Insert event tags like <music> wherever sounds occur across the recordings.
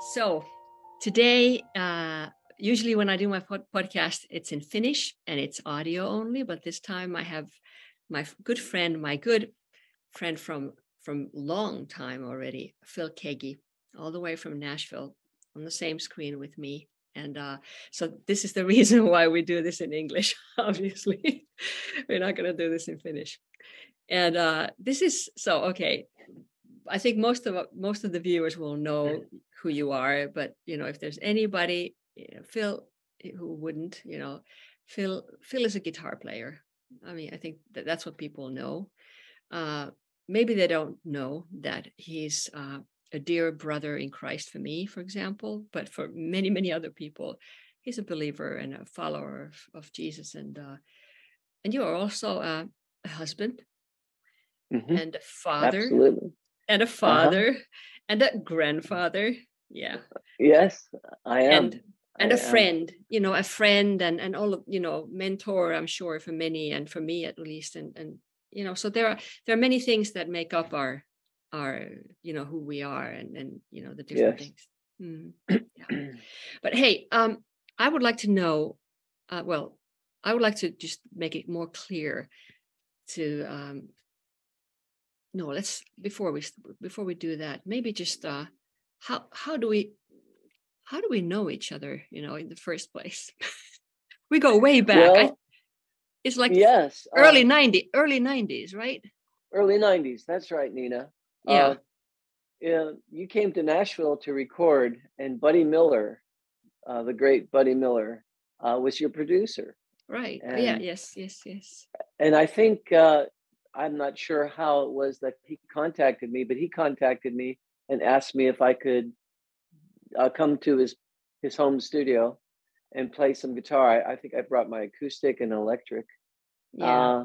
So today, uh, usually when I do my pod- podcast, it's in Finnish and it's audio only. But this time, I have my good friend, my good friend from from long time already, Phil Keaggy, all the way from Nashville, on the same screen with me. And uh, so this is the <laughs> reason why we do this in English. <laughs> Obviously, <laughs> we're not going to do this in Finnish. And uh, this is so okay. I think most of most of the viewers will know who you are, but you know if there's anybody, you know, Phil, who wouldn't, you know, Phil Phil is a guitar player. I mean, I think that that's what people know. Uh, maybe they don't know that he's uh, a dear brother in Christ for me, for example, but for many many other people, he's a believer and a follower of, of Jesus. And uh, and you are also a, a husband mm-hmm. and a father. Absolutely and a uh-huh. father uh-huh. and a grandfather. Yeah. Yes, I am. And and I a friend, you know, a friend and and all of you know, mentor. I'm sure for many and for me at least, and and you know, so there are there are many things that make up our our you know who we are and and you know the different yes. things. Mm. Yeah. but hey, um, I would like to know. Uh, well, I would like to just make it more clear to um, no let's before we before we do that maybe just uh how how do we how do we know each other you know in the first place? <laughs> We go way back. Well, I, it's like yes early uh, 90 early 90s right? Early 90s that's right nina. Yeah uh, yeah. you came to nashville to record and buddy miller uh, the great buddy miller uh, was your producer. Right. And, yeah yes yes yes. and i think uh, I'm not sure how it was that he contacted me, but he contacted me and asked me if I could uh, come to his his home studio and play some guitar. I, I think I brought my acoustic and electric. Yeah. Uh,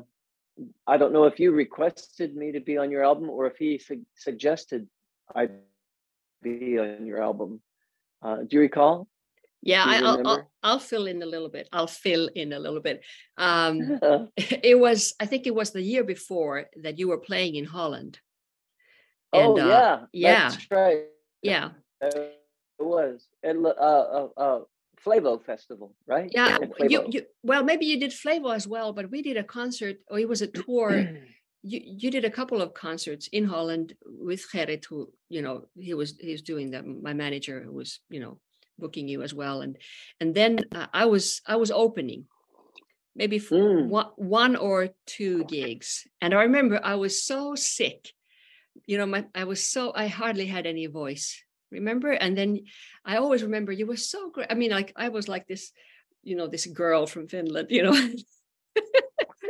I don't know if you requested me to be on your album or if he su- suggested I be on your album. Uh, do you recall? Yeah, I, will I'll, I'll fill in a little bit. I'll fill in a little bit. Um, <laughs> <laughs> it was, I think it was the year before that you were playing in Holland. And, oh yeah, uh, yeah, that's right. Yeah, uh, it was at uh, uh, uh, Flevo Festival, right? Yeah, you, you, well, maybe you did Flevo as well, but we did a concert, or it was a tour. <clears throat> you you did a couple of concerts in Holland with Gerrit, who you know he was he was doing that. My manager, who was you know booking you as well. And and then uh, i was i was opening maybe mm. one, one or two gigs. And i remember i was so sick. You know my i was so i hardly had any voice. Remember? And then i always remember you were so great i mean like i was like this you know this girl from finland you know? <laughs>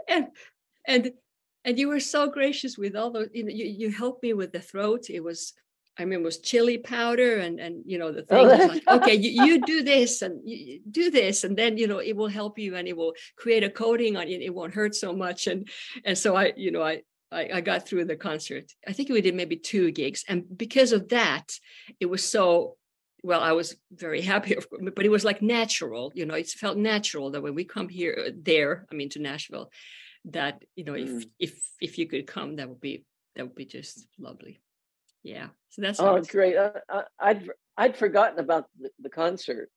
And and and you were so gracious with all those you know you, you helped me with the throat. It was I mean, it was chili powder and and you know the thing was like, okay, you, you <laughs> do this and you do this, and then you know it will help you and it will create a coating on it. It won't hurt so much, and and so I, you know, I I, I got through the concert. I think we did maybe two gigs, and because of that, it was so well. I was very happy, but it was like natural. You know, it felt natural that when we come here, there, I mean, to Nashville, that you know, mm. if if if you could come, that would be that would be just lovely yeah so that's oh it's great uh, i'd i'd forgotten about the, the concert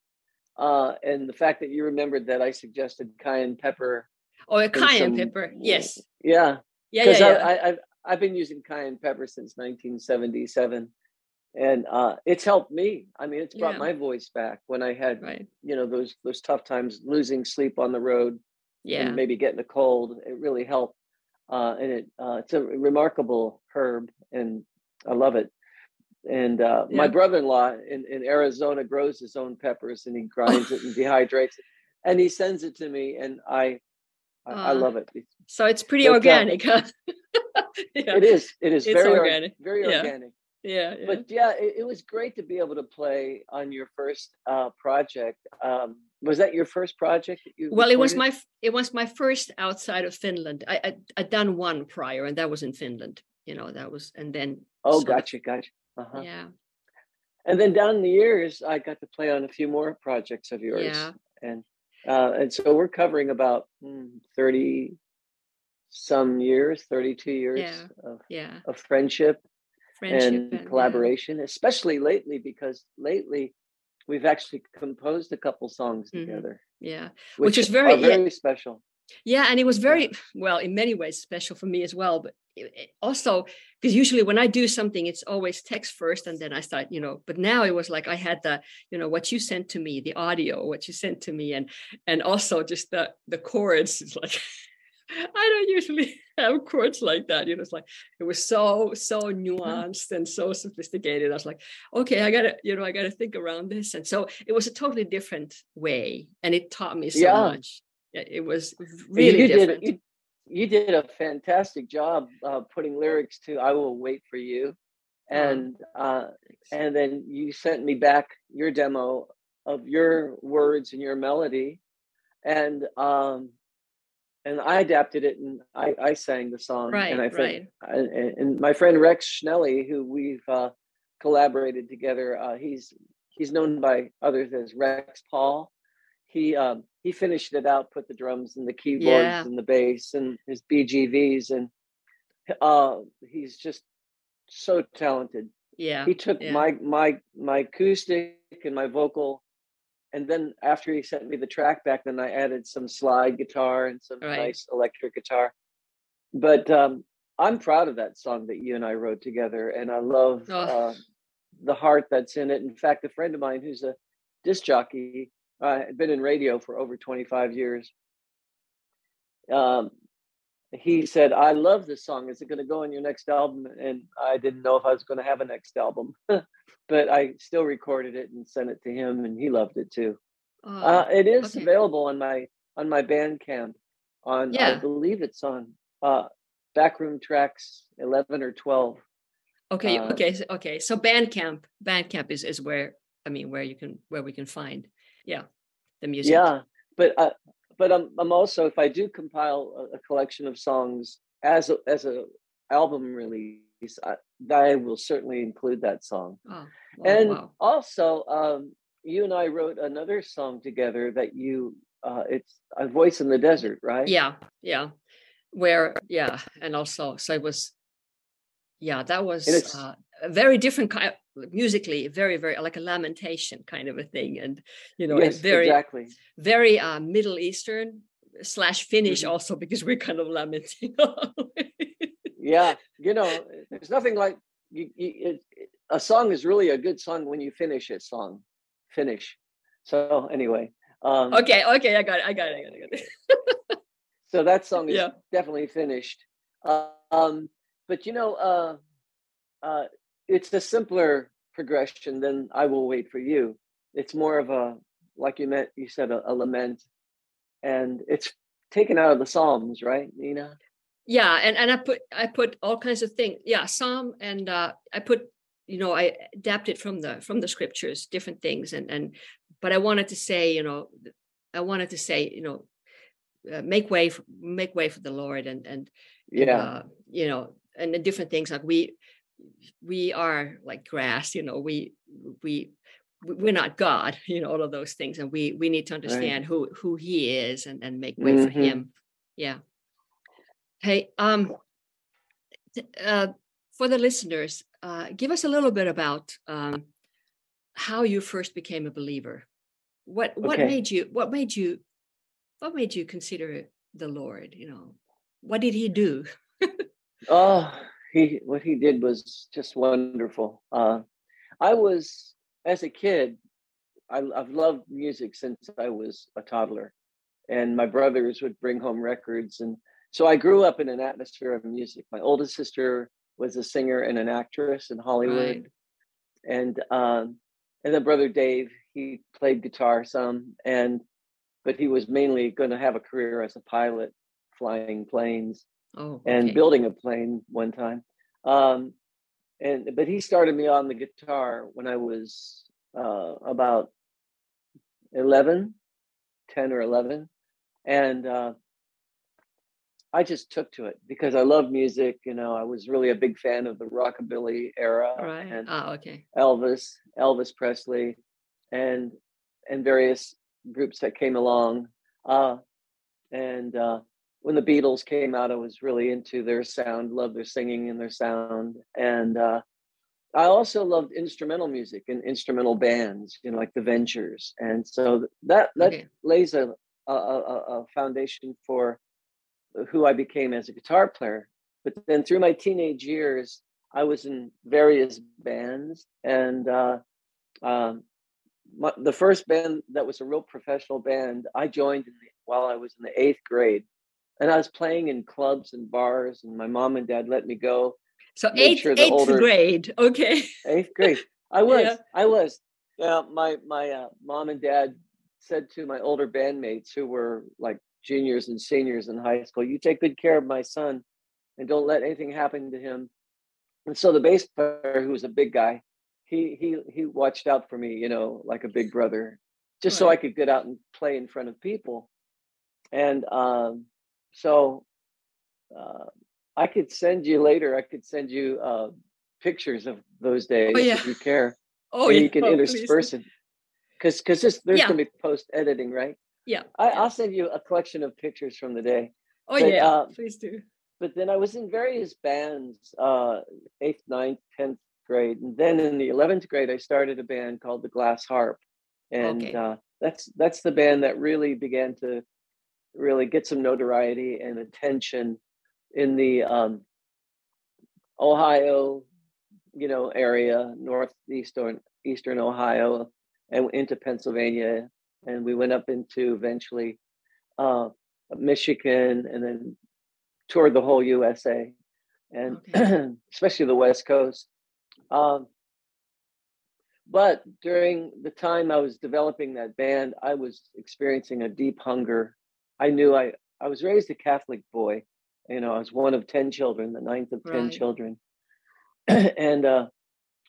uh, and the fact that you remembered that i suggested cayenne pepper oh a cayenne some, pepper yes yeah yeah yeah, yeah. I, I, I've, I've been using cayenne pepper since 1977 and uh, it's helped me i mean it's brought yeah. my voice back when i had right. you know those those tough times losing sleep on the road yeah maybe getting a cold it really helped uh, and it uh, it's a remarkable herb and I love it. And uh, yeah. my brother-in-law in, in Arizona grows his own peppers and he grinds it and <laughs> dehydrates it, and he sends it to me, and I, I, uh, I love it. So it's pretty uh, organic, uh, huh? <laughs> yeah. It is. It is it's very organic. very yeah. organic. Yeah, yeah, But yeah, it, it, was great to be able to play on your first uh, project. Um, was that your first project? well, recorded? it was my it was my first outside of Finland. I, I I'd done one prior, and that was in Finland. You know, that was, and then Oh, so, gotcha, gotcha. Uh-huh. Yeah. And then down the years, I got to play on a few more projects of yours. Yeah. And uh, and so we're covering about mm, 30 some years, 32 years yeah. of, yeah. of friendship. and, and, collaboration, yeah. especially lately because lately we've actually composed a couple songs mm-hmm. together. Yeah, which, which is very very special. Yeah, and it was very well in many ways special for me as well. But also because usually when I do something, it's always text first, and then I start, you know. But now it was like I had the, you know, what you sent to me, the audio, what you sent to me, and and also just the the chords. It's like <laughs> I don't usually <laughs> have chords like that. You know, it's like it was so so nuanced and so sophisticated. I was like, okay, I gotta, you know, I gotta think around this. And so it was a totally different way, and it taught me so yeah. much. It was really you different. Did, you, you, did a fantastic job uh, putting lyrics to "I Will Wait for You," and uh, and then you sent me back your demo of your words and your melody, and um, and I adapted it and I, I sang the song. Right, and I right. and, and my friend Rex Schnelle, who we've uh, collaborated together, uh, he's he's known by others as Rex Paul. He um, he finished it out, put the drums and the keyboards yeah. and the bass and his BGVs, and uh, he's just so talented. Yeah, he took yeah. my my my acoustic and my vocal and then after he sent me the track back, then I added some slide guitar and some right. nice electric guitar. But um, I'm proud of that song that you and I wrote together, and I love oh. uh, the heart that's in it. In fact, a friend of mine who's a disc jockey, uh, been in radio for over 25 years. Um, he said, I love this song. Is it going to go on your next album? And I didn't know if I was going to have a next album, <laughs> but I still recorded it and sent it to him, and he loved it too. Oh, uh, it is okay. available on my on my Bandcamp. On yeah. I believe it's on uh, Backroom Tracks eleven or twelve. Okay, uh, okay, okay. So Bandcamp, Bandcamp is is where I mean where you can where we can find yeah the music. Yeah, but uh, but I'm I'm also if I do compile a, a collection of songs as a, as a album release, I, I will certainly include that song. Oh, wow, and wow. also, um, you and I wrote another song together that you uh, it's a voice in the desert, right? Yeah, yeah. Where yeah, and also so it was yeah that was uh, a very different kind musically very very like a lamentation kind of a thing and you know yes, very exactly very uh, middle eastern slash finnish mm-hmm. also because we're kind of lamenting <laughs> yeah you know there's nothing like you, you, it, a song is really a good song when you finish a song finish so anyway um, okay okay i got it i got it i got it, I got it. <laughs> so that song is yeah. definitely finished um, but you know uh, uh, it's a simpler progression than I will wait for you. It's more of a like you meant you said a, a lament, and it's taken out of the Psalms, right, Nina? Yeah, and and I put I put all kinds of things. Yeah, Psalm, and uh, I put you know I adapted from the from the scriptures different things, and and but I wanted to say you know I wanted to say you know uh, make way for, make way for the Lord, and and yeah, uh, you know, and the different things like we we are like grass you know we we we're not god <laughs> you know all of those things and we we need to understand right. who who he is and and make way mm-hmm. for him yeah hey um uh for the listeners uh give us a little bit about um how you first became a believer what what okay. made you what made you what made you consider the lord you know what did he do <laughs> oh he what he did was just wonderful. Uh, I was as a kid, I, I've loved music since I was a toddler, and my brothers would bring home records, and so I grew up in an atmosphere of music. My oldest sister was a singer and an actress in Hollywood, right. and um, and then brother Dave he played guitar some, and but he was mainly going to have a career as a pilot, flying planes oh, okay. and building a plane one time. Um, and but he started me on the guitar when I was uh, about 11, 10 or 11. And uh, I just took to it because I love music. You know, I was really a big fan of the rockabilly era right. and oh, okay. Elvis, Elvis Presley, and and various groups that came along. Uh, and uh, when the Beatles came out, I was really into their sound, loved their singing and their sound. And uh, I also loved instrumental music and instrumental bands, you know, like the Ventures, and so that that okay. lays a, a, a foundation for who I became as a guitar player. But then through my teenage years, I was in various bands, and uh, um, my, the first band that was a real professional band I joined the, while I was in the eighth grade, and I was playing in clubs and bars, and my mom and dad let me go. So eighth, sure eighth older, grade, okay. eighth grade, I <laughs> was, yeah. I was. Yeah, my my uh, mom and dad said to my older bandmates who were like juniors and seniors in high school, "You take good care of my son, and don't let anything happen to him." And so the bass player, who was a big guy, he he he watched out for me, you know, like a big brother, just right. so I could get out and play in front of people. And um, so uh, I could send you later. I could send you uh, pictures of those days oh, yeah. if you care. <laughs> Oh, yeah. You can <laughs> oh, intersperse it because because there's yeah. gonna be post editing, right? Yeah. I, will send you a collection of pictures from the day. Oh but, yeah, uh, please do. But then I was in various bands, uh, eighth, ninth, tenth grade, and then in the eleventh grade, I started a band called the Glass Harp, and okay. uh, that's that's the band that really began to really get some notoriety and attention in the um, Ohio, you know, area, northeastern eastern Ohio, and into Pennsylvania, and we went up into eventually uh, Michigan, and then toured the whole USA, and okay. <clears throat> especially the West Coast. Um, but during the time I was developing that band, I was experiencing a deep hunger. I knew I, I was raised a Catholic boy. You know, I was one of 10 children, the ninth of 10 right. children. <clears throat> and uh,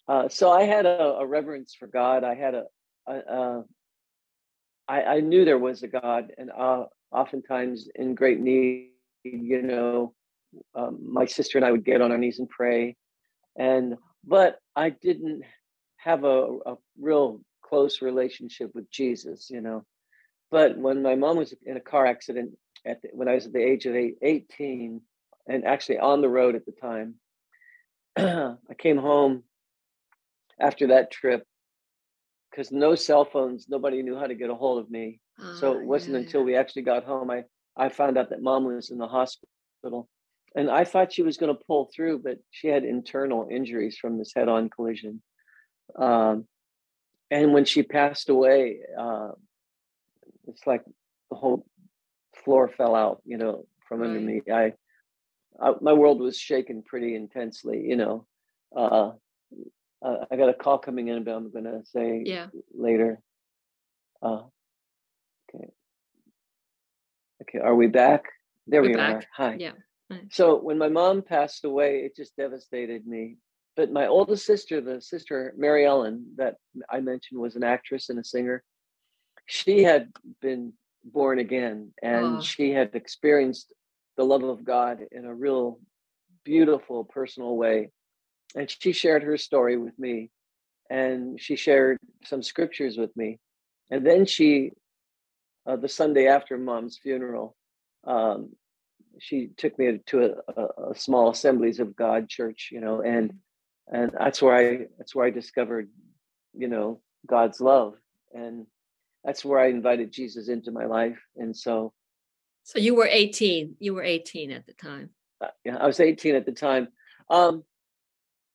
uh, so I had a, a, reverence for God. I had a, a, a I, I knew there was a God, and uh, oftentimes in great need, you know, um, my sister and I would get on our knees and pray. And but I didn't have a, a real close relationship with Jesus, you know. But when my mom was in a car accident at the, when I was at the age of eight, 18, and actually on the road at the time, <clears throat> I came home after that trip because no cell phones, nobody knew how to get a hold of me. so it ah, wasn't yeah, until yeah. we actually got home I I found out that mom was in the hospital. And I thought she was going to pull through, but she had internal injuries from this head on collision. Um, and when she passed away, uh, it's like the whole floor fell out, you know, from right. under me. I, I, my world was shaken pretty intensely, you know. Uh, uh, I got a call coming in, but I'm going to say yeah. later. Uh, okay. Okay, are we back? There We're we back. are. Hi. Yeah. So when my mom passed away, it just devastated me. But my oldest sister, the sister Mary Ellen that I mentioned was an actress and a singer, she had been born again and oh. she had experienced the love of God in a real beautiful personal way. And she shared her story with me and she shared some scriptures with me. And then she, uh, the Sunday after mom's funeral, um, she took me to a, a, a, small assemblies of god church you know and and that's where i that's where i discovered you know god's love and that's where i invited jesus into my life and so so you were 18 you were 18 at the time uh, yeah i was 18 at the time um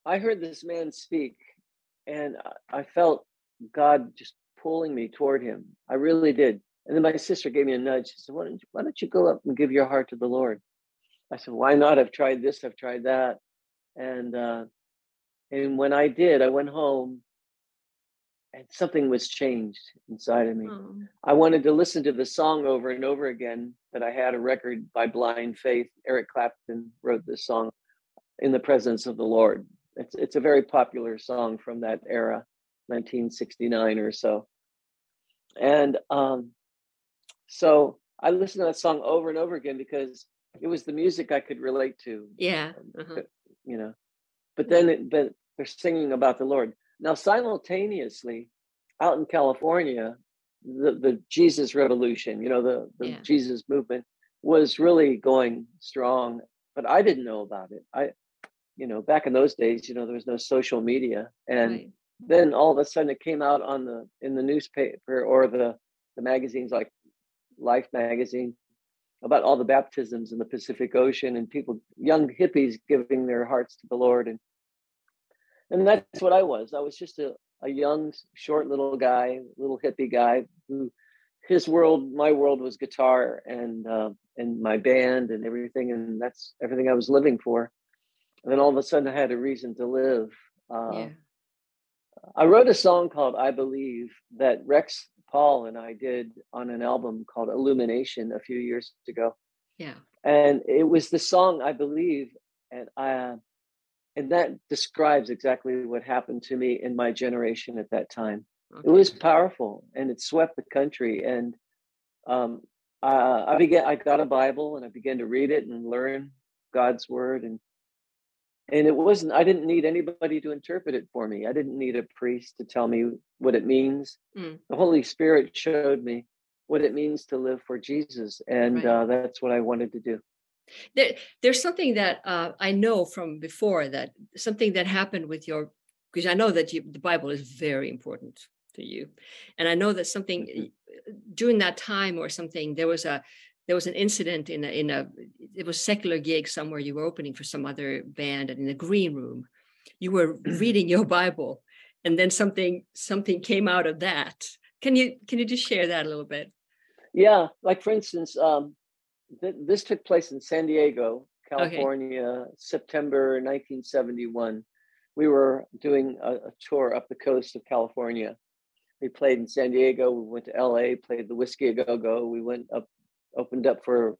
i heard this man speak and i felt god just pulling me toward him i really did and then my sister gave me a nudge. She said, why don't, you, why don't you go up and give your heart to the Lord? I said, why not? I've tried this, I've tried that. And uh, and when I did, I went home and something was changed inside of me. Oh. I wanted to listen to the song over and over again, but I had a record by Blind Faith. Eric Clapton wrote this song, In the Presence of the Lord. It's, it's a very popular song from that era, 1969 or so. And um, so I listened to that song over and over again because it was the music I could relate to. Yeah. Uh-huh. You know, but then it, but they're singing about the Lord. Now, simultaneously, out in California, the, the Jesus revolution, you know, the, the yeah. Jesus movement was really going strong, but I didn't know about it. I you know, back in those days, you know, there was no social media. And right. then all of a sudden it came out on the in the newspaper or the the magazines like Life magazine about all the baptisms in the Pacific Ocean and people, young hippies giving their hearts to the Lord. And and that's what I was. I was just a, a young, short little guy, little hippie guy who his world, my world was guitar and uh, and my band and everything, and that's everything I was living for. And then all of a sudden, I had a reason to live. Uh, yeah. I wrote a song called "I Believe" that Rex Paul and I did on an album called Illumination a few years ago. Yeah, and it was the song "I Believe," and I, and that describes exactly what happened to me in my generation at that time. Okay. It was powerful and it swept the country. And um, uh, I began, I got a Bible and I began to read it and learn God's word. And, and it wasn't, I didn't need anybody to interpret it for me. I didn't need a priest to tell me what it means. Mm. The Holy Spirit showed me what it means to live for Jesus. And right. uh, that's what I wanted to do. There, there's something that uh, I know from before that something that happened with your because I know that you, the Bible is very important to you. And i know that something mm-hmm. during that time or something there was a there was an incident in a in a it was secular gig somewhere you were opening for some other band and in the green room you were <clears throat> reading your bible and then something something came out of that. Can you can you just share that a little bit? Yeah like for instance um th- this took place in san diego california okay. september 1971 we were doing a, a tour up the coast of california we played in San Diego. We went to LA, played the Whisky a Go Go. We went up, opened up for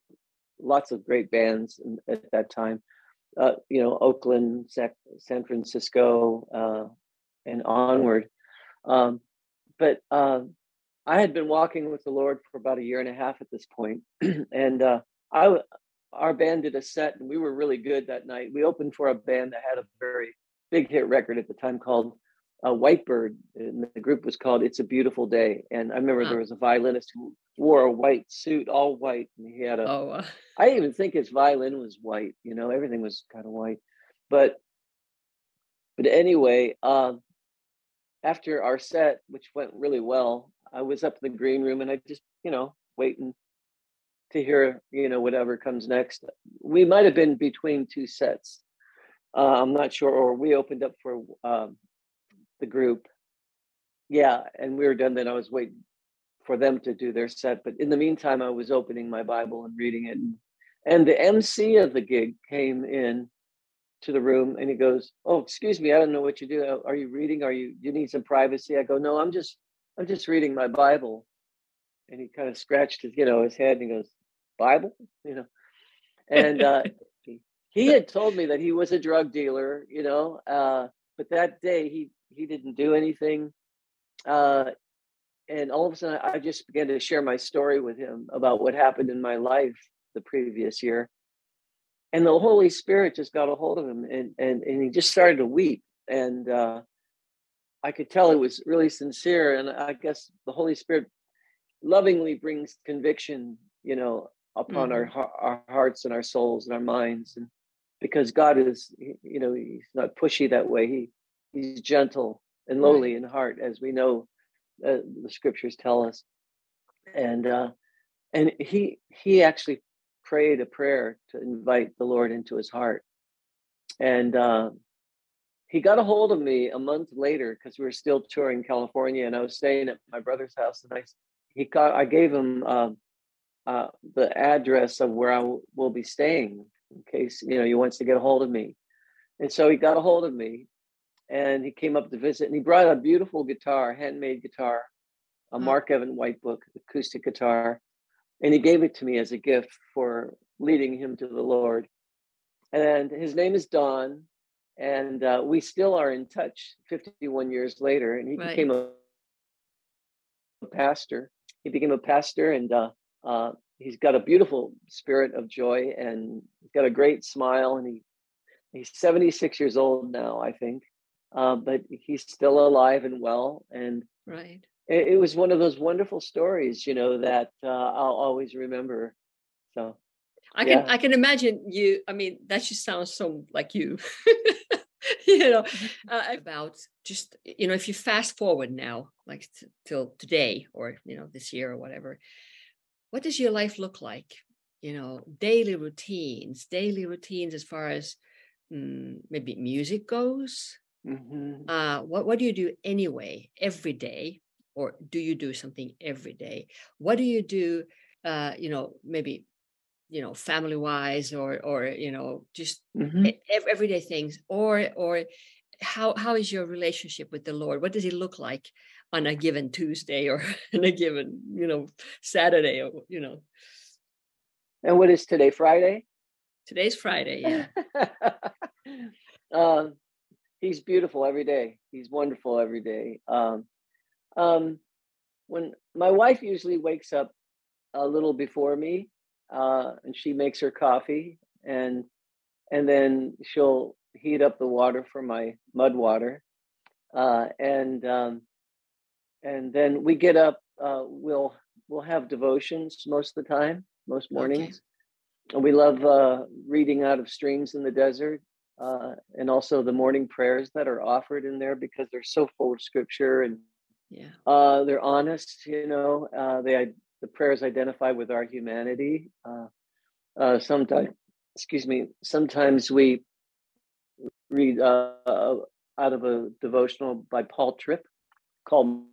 lots of great bands at that time. Uh, you know, Oakland, San Francisco, uh, and onward. Um, but uh, I had been walking with the Lord for about a year and a half at this point, <clears throat> and uh, I, our band did a set, and we were really good that night. We opened for a band that had a very big hit record at the time called a Whitebird, and the group was called "It's a Beautiful Day." And I remember there was a violinist who wore a white suit, all white, and he had a. Oh. Uh... <laughs> I even think his violin was white. You know, everything was kind of white, but but anyway, uh, after our set, which went really well, I was up in the green room and I just, you know, waiting to hear, you know, whatever comes next. We might have been between two sets. Uh, I'm not sure, or we opened up for um, the group. Yeah, and we were done. Then I was waiting for them to do their set. But in the meantime, I was opening my Bible and reading it. And, the MC of the gig came in to the room and he goes, "Oh, excuse me, I don't know what you do. Are you reading? Are you you need some privacy?" I go, "No, I'm just I'm just reading my Bible." And he kind of scratched his you know his head and he goes, "Bible?" You know. And uh, <laughs> he had told me that he was a drug dealer, you know, uh, but that day he he didn't do anything. Uh, and all of a sudden, I just began to share my story with him about what happened in my life the previous year. And the Holy Spirit just got a hold of him and, and, and he just started to weep. And uh, I could tell it was really sincere. And I guess the Holy Spirit lovingly brings conviction, you know, upon mm-hmm. our, our hearts and our souls and our minds. And because God is, you know, he's not pushy that way. He, he's gentle and lowly right. in heart, as we know uh, the scriptures tell us. And uh, and he he actually prayed a prayer to invite the Lord into his heart, and uh, he got a hold of me a month later because we were still touring California, and I was staying at my brother's house, and I he got I gave him um, uh, the address of where I w- will be staying in case you know he wants to get a hold of me, and so he got a hold of me, and he came up to visit and he brought a beautiful guitar, handmade guitar, a mm-hmm. Mark Evan Whitebook acoustic guitar, and he gave it to me as a gift for leading him to the Lord. And his name is Don, and uh, we still are in touch 51 years later. And he right. became a, a, pastor. He became a pastor, and uh, uh, he's got a beautiful spirit of joy, and he's got a great smile, and he he's 76 years old now, I think uh, but he's still alive and well. And right, it, it, was one of those wonderful stories, you know, that uh, I'll always remember. So, I can yeah. I can imagine you. I mean, that just sounds so like you. <laughs> you know, mm-hmm. uh, about just you know, if you fast forward now, like t- till today, or you know, this year or whatever, what does your life look like? You know, daily routines, daily routines as far as mm, maybe music goes. Mm-hmm. Uh, what what do you do anyway every day, or do you do something every day? What do you do? Uh, you know, maybe you know family wise or or you know just mm-hmm. everyday things or or how how is your relationship with the lord? What does he look like on a given tuesday or <laughs> on a given you know saturday or you know? And what is today friday? Today's friday yeah. <laughs> Um he's beautiful every day. He's wonderful every day. Um um when my wife usually wakes up a little before me uh, and she makes her coffee and and then she'll heat up the water for my mud water uh, and um, and then we get up uh, we'll we'll have devotions most of the time most mornings okay. and we love uh, reading out of streams in the desert uh, and also the morning prayers that are offered in there because they're so full of scripture and yeah uh, they're honest you know uh, they the prayers identify with our humanity. Uh, uh, sometimes, excuse me, sometimes we read uh, out of a devotional by Paul Tripp called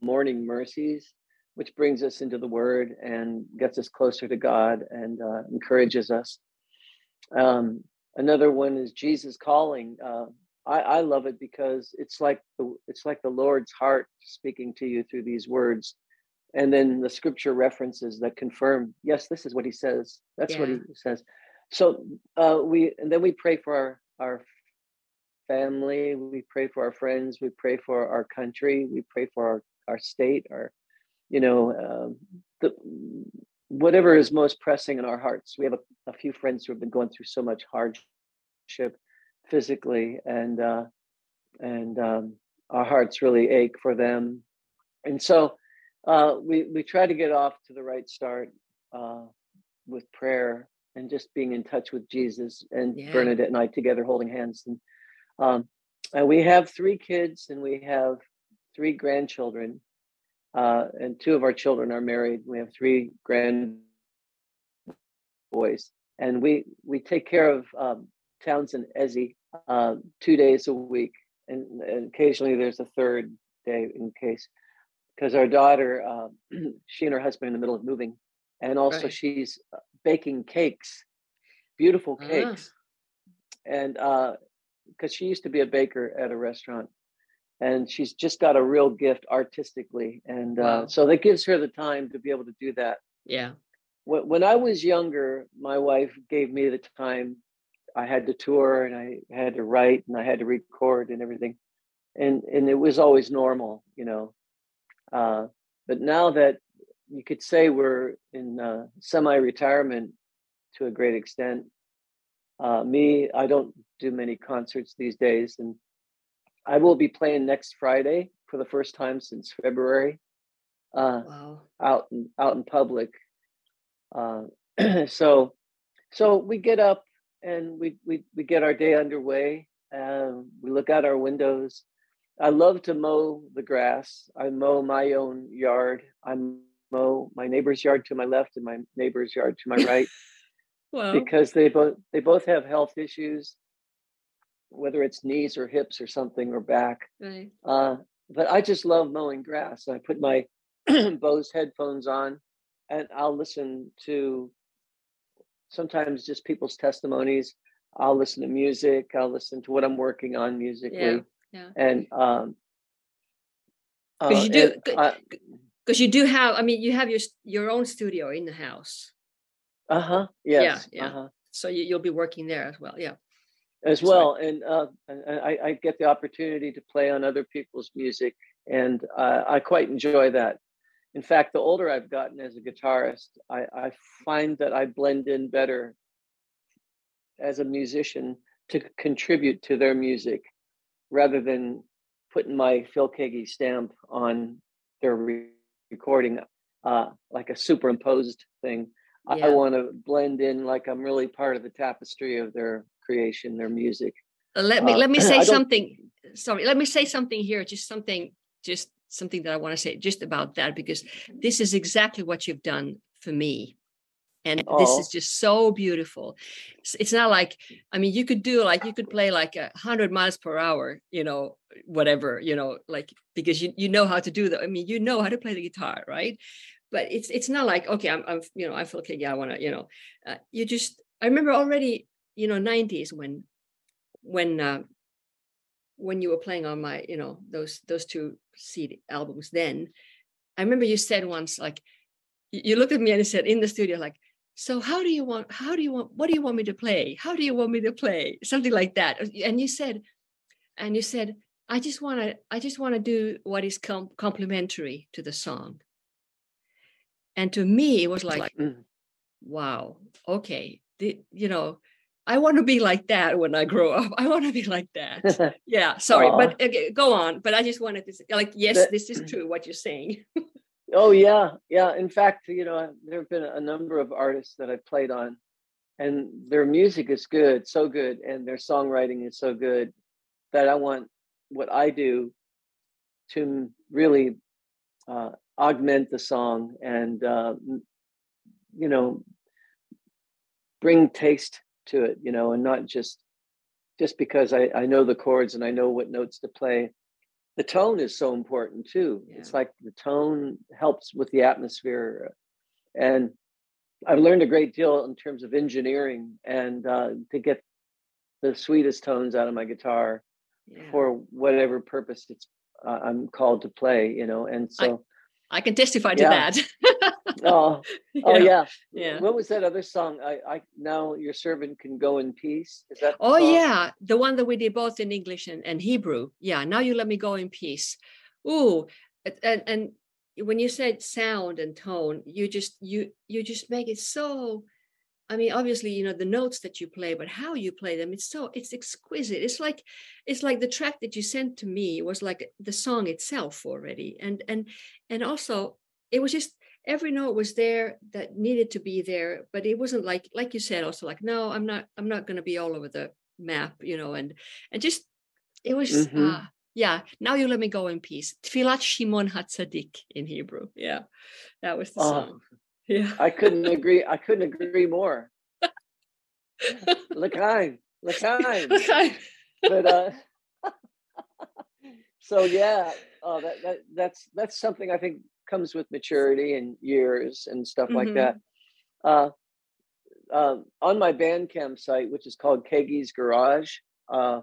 Morning Mercies, which brings us into the Word and gets us closer to God and uh, encourages us. Um, another one is Jesus Calling. Uh, I, I love it because it's like the it's like the Lord's heart speaking to you through these words and then the scripture references that confirm yes this is what he says that's yeah. what he says so uh, we and then we pray for our our family we pray for our friends we pray for our country we pray for our, our state our you know uh, the whatever is most pressing in our hearts. We have a, a, few friends who have been going through so much hardship physically and uh, and um, our hearts really ache for them. And so uh, we we try to get off to the right start uh, with prayer and just being in touch with Jesus and yeah. Bernadette and I together holding hands and um, and we have three kids and we have three grandchildren uh, and two of our children are married. We have three grand boys and we we take care of um, Townsend Ezzy uh, two days a week and, and occasionally there's a third day in case because our daughter, uh, <clears throat> she and her husband in the middle of moving, and also right. she's uh, baking cakes, beautiful ah. cakes, uh-huh. and because uh, she used to be a baker at a restaurant, and she's just got a real gift artistically, and uh, wow. uh, so that gives her the time to be able to do that. Yeah. When, when I was younger, my wife gave me the time. I had to tour and I had to write and I had to record and everything, and and it was always normal, you know uh, but now that you could say we're in uh, semi-retirement to a great extent, uh, me, I don't do many concerts these days, and I will be playing next Friday for the first time since February. Uh, wow. Out in out in public. Uh, <clears throat> so, so we get up and we we we get our day underway. we look out our windows I love to mow the grass. I mow my own yard. I mow my neighbor's yard to my left and my neighbor's yard to my right. <laughs> wow. Because they both they both have health issues, whether it's knees or hips or something or back. Right. Uh, but I just love mowing grass. I put my <clears throat> Bose headphones on and I'll listen to sometimes just people's testimonies. I'll listen to music. I'll listen to what I'm working on musically. Yeah yeah and um because uh, you do because you do have i mean you have your your own studio in the house uh-huh yes. yeah yeah uh-huh. so you, you'll be working there as well yeah as well and uh, I, I get the opportunity to play on other people's music and uh, i quite enjoy that in fact the older i've gotten as a guitarist I, I find that i blend in better as a musician to contribute to their music rather than putting my Phil Keaggy stamp on their recording, uh, like a superimposed thing. yeah. I want to blend in like I'm really part of the tapestry of their creation, their music. Uh, let me uh, let me <clears throat> say something. Sorry, let me say something here. Just something, just something that I want to say just about that because this is exactly what you've done for me and oh. this is just so beautiful it's not like i mean you could do like you could play like a hundred miles per hour you know whatever you know like because you, you know how to do that i mean you know how to play the guitar right but it's it's not like okay i'm, I'm you know i feel okay yeah i want to you know uh, you just i remember already you know 90s when when uh, when you were playing on my you know those those two seed albums then i remember you said once like you looked at me and you said in the studio like so how do you want how do you want what do you want me to play? How do you want me to play? Something like that. And you said and you said i just want to i just want to do what is com- complementary to the song. And to me it was like mm. wow okay the, you know i want to be like that when i grow up. I want to be like that. <laughs> Yeah sorry but okay, go on but i just wanted to say like yes this is <clears throat> true what you're saying <laughs> Oh yeah, yeah. In fact, you know, there have been a number of artists that I've played on, and their music is good, so good, and their songwriting is so good that I want what I do to really uh, augment the song and uh, you know bring taste to it, you know, and not just just because I, I know the chords and I know what notes to play the tone is so important too. Yeah. It's like the tone helps with the atmosphere. And I've learned a great deal in terms of engineering and uh, to get the sweetest tones out of my guitar yeah. for whatever purpose it's uh, I'm called to play, you know. And so I can testify to yeah. that. <laughs> oh, <laughs> oh yeah. yeah. What was that other song? I, I now your servant can go in peace. Is that? Oh song? yeah, the one that we did both in English and, and Hebrew. Yeah. Now you let me go in peace. Ooh, and and when you said sound and tone, you just you you just make it so I mean, obviously, you know, the notes that you play, but how you play them, it's so it's exquisite. It's like it's like the track that you sent to me was like the song itself already. And and and also it was just every note was there that needed to be there, but it wasn't like like you said, also like, no, I'm not, I'm not gonna be all over the map, you know, and and just it was mm-hmm. uh, yeah, now you let me go in peace. Tfilat Shimon Hatzadik in Hebrew. Yeah, that was the oh, song. Yeah. I couldn't agree. I couldn't agree more. <laughs> L'chaim. L'chaim. L'chaim. but uh <laughs> so yeah, uh, that, that that's that's something I think comes with maturity and years and stuff mm-hmm. like that. Uh, uh, on my Bandcamp site, which is called Keaggy's Garage, uh,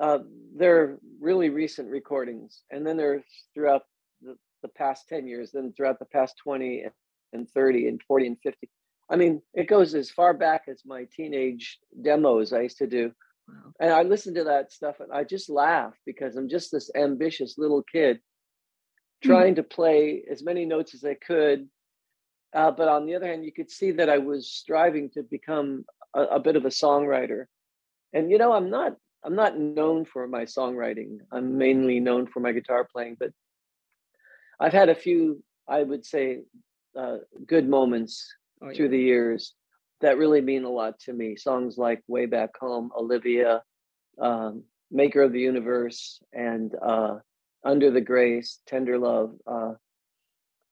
uh, there are really recent recordings, and then there's throughout the, the past 10 years, then throughout the past 20 and 30 and 40 and 50. I mean, it goes as far back as my teenage demos I used to do. Wow. And I listen to that stuff and I just laugh because I'm just this ambitious little kid. Trying mm-hmm. to play as many notes as I could. Uh, but on the other hand, you could see that I was striving to become a, a bit of a songwriter. And you know, I'm not I'm not known for my songwriting. I'm mainly known for my guitar playing, but I've had a few, I would say, uh, good moments oh, yeah. through the years that really mean a lot to me. Songs like Way Back Home, Olivia, um, Maker of the Universe, and uh, Under the Grace, Tender Love. Uh,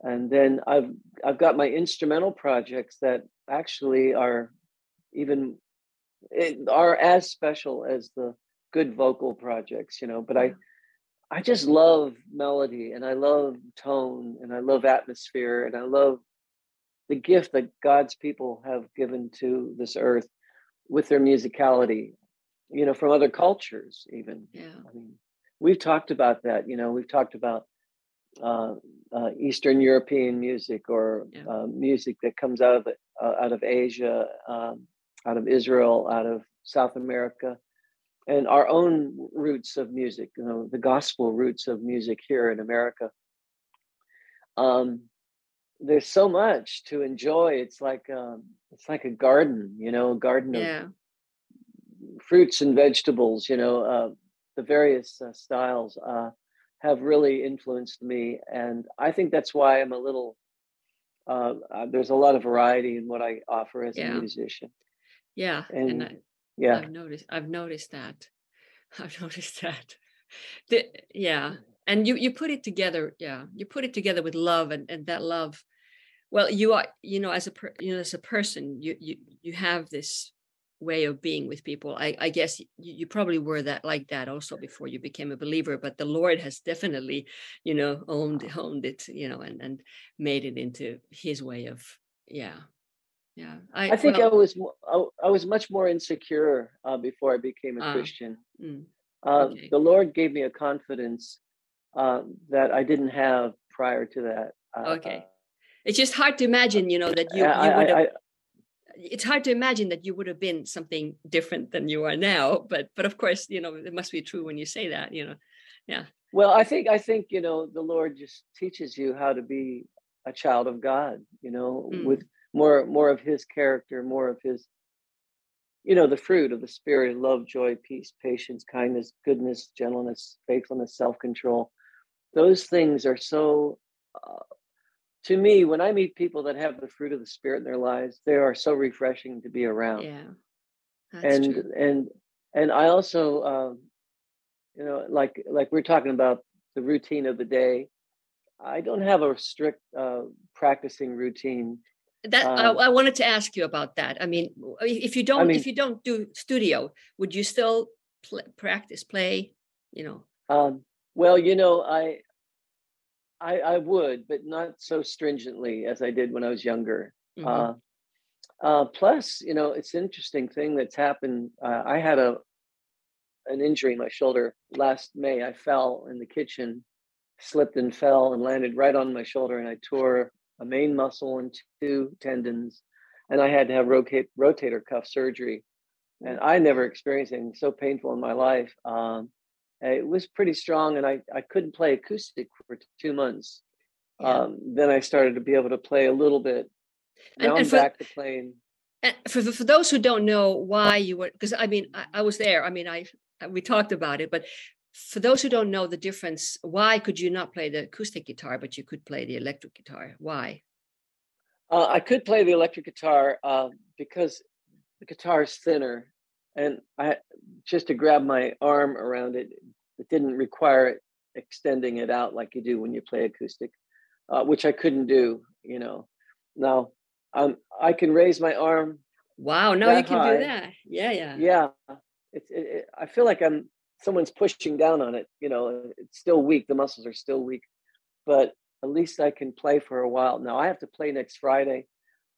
and then I've I've got my instrumental projects that actually are even are as special as the good vocal projects, you know. But I I just love melody and I love tone and I love atmosphere and I love the gift that God's people have given to this earth with their musicality, you know, from other cultures, even. Yeah. I mean, we've talked about that, you know, we've talked about uh, uh, Eastern European music or yeah. uh, music that comes out of uh, out of Asia, um, out of Israel, out of South America and our own roots of music, you know, the gospel roots of music here in America. Um, there's so much to enjoy. It's like um, it's like a garden, you know, a garden yeah. of fruits and vegetables. You know, uh, the various uh, styles uh, have really influenced me, and I think that's why I'm a little uh, uh, there's a lot of variety in what I offer as Yeah. a musician. Yeah. And, And I, Yeah, I've noticed I've noticed that. <laughs> I've noticed that. The, yeah. And you you put it together, yeah. You put it together with love and, and that love. Well, you are, you know, as a per, you know, as a person, you you you have this way of being with people. I, I guess you, you probably were that like that also before you became a believer, but the Lord has definitely, you know, owned owned it, you know, and and made it into his way of yeah. Yeah. I think well, I was I, I was much more insecure uh, before I became a Ah, Christian. mm, Uh. The Lord gave me a confidence uh, that I didn't have prior to that. Uh, Okay. it's just hard to imagine you know that you, you would have I- it's hard to imagine that you would have been something different than you are now but but of course you know it must be true when you say that you know Yeah. well, I think I think you know the Lord just teaches you how to be a child of God. You know, Mm. with more more of His character, more of His, you know, the fruit of the Spirit: love, joy, peace, patience, kindness, goodness, gentleness, faithfulness, self control. Those things are so. Uh, to me, when I meet people that have the fruit of the Spirit in their lives, they are so refreshing to be around. yeah that's and true and and I also, um, you know, like like we're talking about the routine of the day. I don't have a strict uh, practicing routine. that um, I, I wanted to ask you about that i mean if you don't mean- if you don't do studio would you still pl- practice play you know Um, well, you know, I, I I would, but not so stringently as I did when I was younger. Mhm. Uh, uh, plus, you know, it's an interesting thing that's happened. Uh, I had a an injury in my shoulder last May. I fell in the kitchen, slipped and fell, and landed right on my shoulder, and I tore a main muscle and two tendons, and I had to have rotate, rotator cuff surgery. And I never experienced anything so painful in my life. Um, it was pretty strong, and I, I couldn't play acoustic for two months. Yeah. Um, then I started to be able to play a little bit. And- Now and I'm for- back to playing. And for, for for those who don't know why you were because i mean I, I was there i mean i we talked about it but for those who don't know the difference why could you not play the acoustic guitar but you could play the electric guitar why Uh, I could play the electric guitar uh, because the guitar is thinner, and I just to grab my arm around it, it didn't require extending it out like you do when you play acoustic, uh, which I couldn't do. You know, now um, I can raise my arm. wow now you can high. do that yeah yeah Yeah, it's. It, it, I feel like I'm someone's pushing down on it. You know, it's still weak. The muscles are still weak, but at least I can play for a while. Now I have to play next Friday,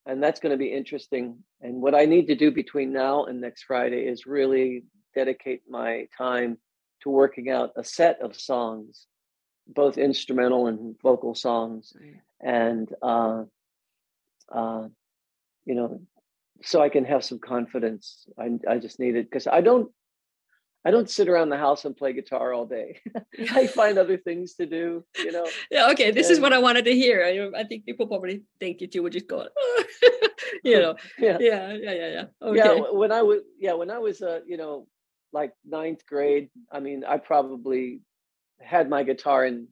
and that's going to be interesting. And what I need to do between now and next Friday is really dedicate my time to working out a set of songs, both instrumental and vocal songs, and uh, uh, you know, so I can have some confidence. I I just need it because I don't. I don't sit around the house and play guitar all day. <laughs> I <laughs> find other things to do, you know. yeah okay this is what i wanted to hear i, I think people probably think that you would just go <laughs> you know Yeah. yeah yeah yeah yeah okay Yeah, when I was yeah, when I was uh, you know, like ninth grade, I mean, I probably had my guitar in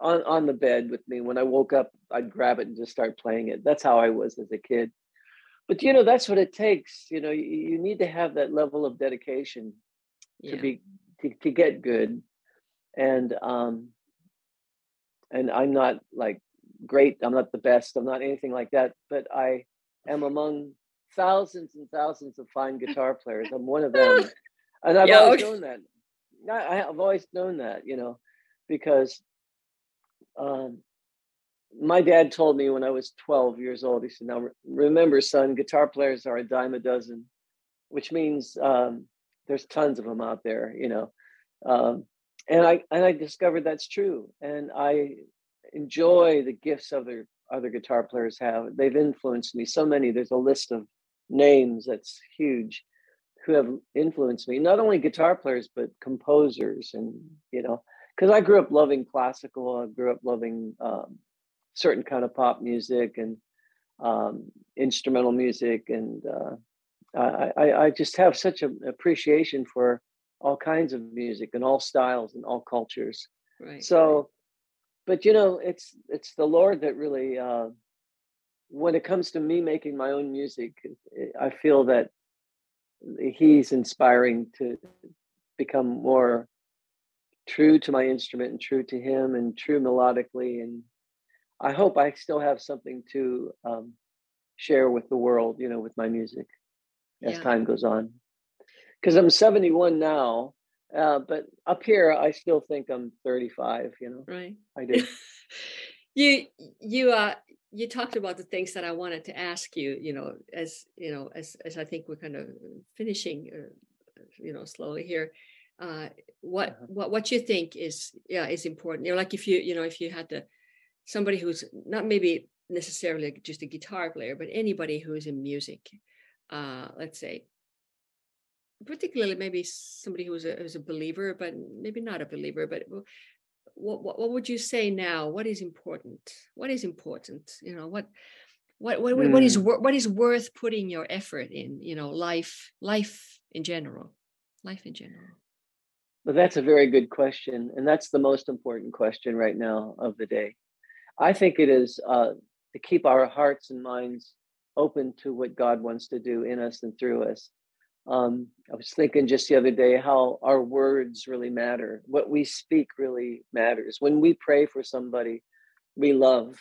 on on the bed with me. When I woke up, I'd grab it and just start playing it. That's how I was as a kid. But you know, that's what it takes. You know, you, you need to have that level of dedication to be to, to get good. And um and I'm not like great, I'm not the best, I'm not anything like that, but I am among thousands and thousands of fine guitar <laughs> players. I'm one of them. And I've always known that. I, I've always known that, you know, because um, my dad told me when I was 12 years old, he said, Now remember, son, guitar players are a dime a dozen, which means um, there's tons of them out there, you know. Um, and I and I discovered that's true. And I enjoy the gifts other other guitar players have. They've influenced me so many. There's a list of names that's huge who have influenced me. Not only guitar players, but composers, and you know, because I grew up loving classical. I grew up loving um, certain kind of pop music and um, instrumental music, and uh, I, I I just have such an appreciation for all kinds of music and all styles and all cultures. right So, but you know, it's it's the Lord that really uh, when it comes to me making my own music, I feel that he's inspiring to become more true to my instrument and true to him and true melodically. And I hope I still have something to um, share with the world, you know, with my music as yeah. time goes on. Because I'm 71 now, uh, but up here I still think I'm 35. You know, right? I do. <laughs> you you uh you talked about the things that I wanted to ask you. You know, as you know, as as I think we're kind of finishing, uh, you know, slowly here. Uh, what uh-huh. what what you think is yeah is important? You know, like if you you know if you had to somebody who's not maybe necessarily just a guitar player, but anybody who is in music, uh, let's say, particularly maybe somebody who's a, who's a believer, but maybe not a believer, but what, what, what would you say now? What is important? What is important? You know, what, what, what, mm. what is, hmm. what is worth putting your effort in, you know, life, life in general, life in general. Well, that's a very good question. And that's the most important question right now of the day. I think it is uh, to keep our hearts and minds open to what God wants to do in us and through us. Um, I was thinking just the other day how our words really matter. What we speak really matters. When we pray for somebody we love,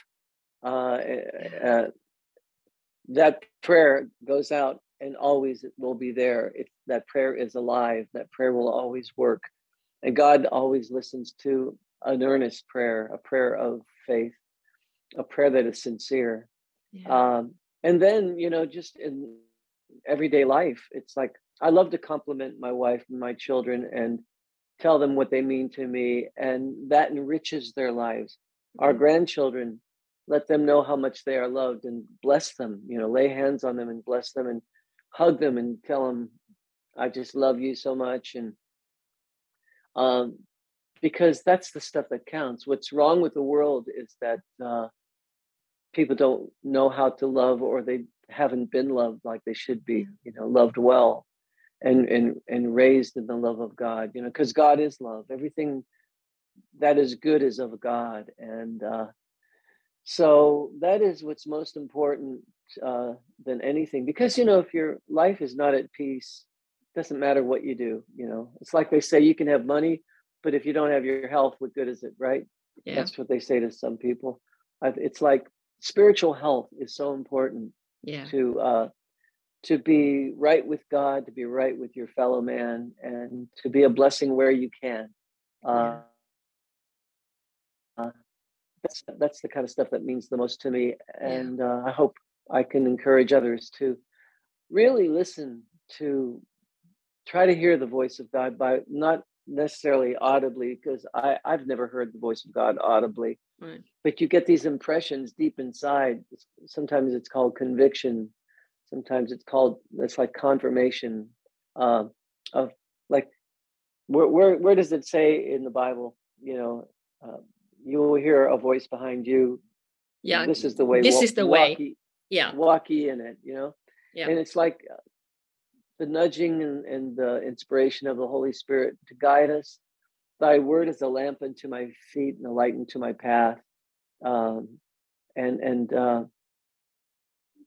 uh, uh, that prayer goes out and always will be there. If that prayer is alive, that prayer will always work. And God always listens to an earnest prayer, a prayer of faith, a prayer that is sincere. Yeah. Um, and then, you know, just in everyday life. It's like I love to compliment my wife and my children and tell them what they mean to me, and that enriches their lives. Our mm-hmm. grandchildren, let them know how much they are loved and bless them, you know, lay hands on them and bless them and hug them and tell them, I just love you so much. And um, because that's the stuff that counts. What's wrong with the world is that uh, people don't know how to love or they haven't been loved like they should be you know loved well and and and raised in the love of god you know because god is love. Everything that is good is of god. And uh so that is what's most important uh than anything. Because you know if your life is not at peace doesn't matter what you do you know. It's like they say you can have money but if you don't have your health what good is it right? Yeah. that's what they say to some people. It's like spiritual health is so important yeah. to uh, to be right with God, to be right with your fellow man, and to be a blessing where you can. Uh, uh, that's that's the kind of stuff that means the most to me, and uh, I hope I can encourage others to really listen to try to hear the voice of God by not necessarily audibly because I I've never heard the voice of God audibly, right. but you get these impressions deep inside. Sometimes it's called conviction. Sometimes it's called it's like confirmation uh, of like where where where does it say in the Bible? You know, uh, you will hear a voice behind you. Yeah, this is the way. This is the way. Walkie, yeah, walkie in it. You know. Yeah. And it's like the nudging and, and the inspiration of the Holy Spirit to guide us. Thy word is a lamp unto my feet and a light unto my path. Um, and and uh,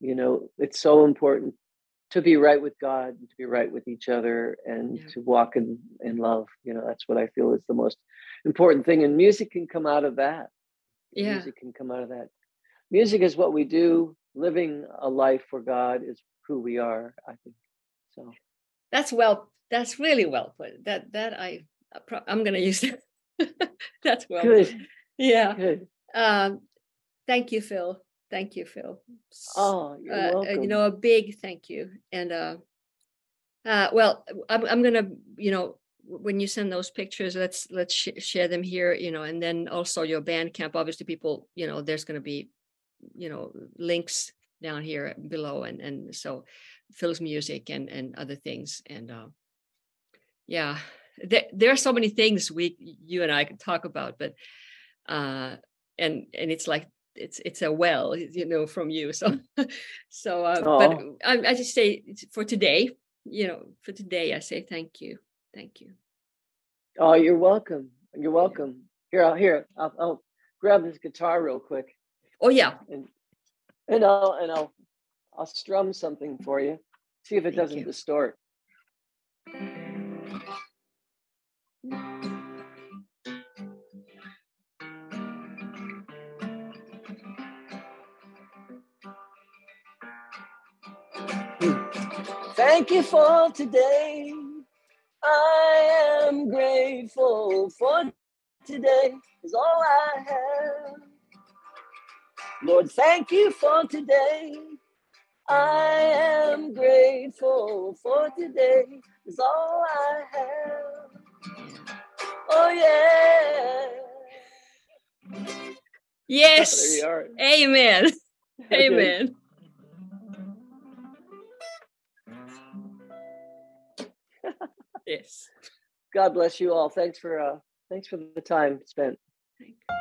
you know, it's so important to be right with God and to be right with each other and yeah. to walk in, in love. You know, that's what I feel is the most important thing. And music can come out of that. Yeah. Music can come out of that. Music is what we do. Living a life for God is who we are, I think. So that's well. That's really well put. That that I I'm going to use that. <laughs> that's well. Good. Yeah. Good. Um, thank you, Phil. Thank you, Phil. Oh, you're uh, welcome. You know, a big thank you. And uh, uh, well, I'm I'm gonna, you know, when you send those pictures, let's let's sh- share them here. You know, and then also your Bandcamp. Obviously, people, you know, there's gonna be, you know, links down here below, and and so Phil's music and and other things. And uh, yeah, there, there are so many things we you and I could talk about, but uh, and and it's like it's it's a well, you know, from you. So <laughs> so, uh, but I, I just say for today, you know, for today, I say thank you, thank you. Oh, you're welcome. You're welcome. Here, I'll here. I'll, I'll grab this guitar real quick. Oh yeah. And And I'll and I'll I'll strum something for you. See if it Thank doesn't you. distort. Thank you for today. I am grateful for today is all I have. Lord, thank you for today. I am grateful for today is all I have. Oh yeah. Yes. <laughs> There you are. Amen. <laughs> Okay. Amen. <laughs> yes. God bless you all. Thanks for uh thanks for the time spent. Thank you.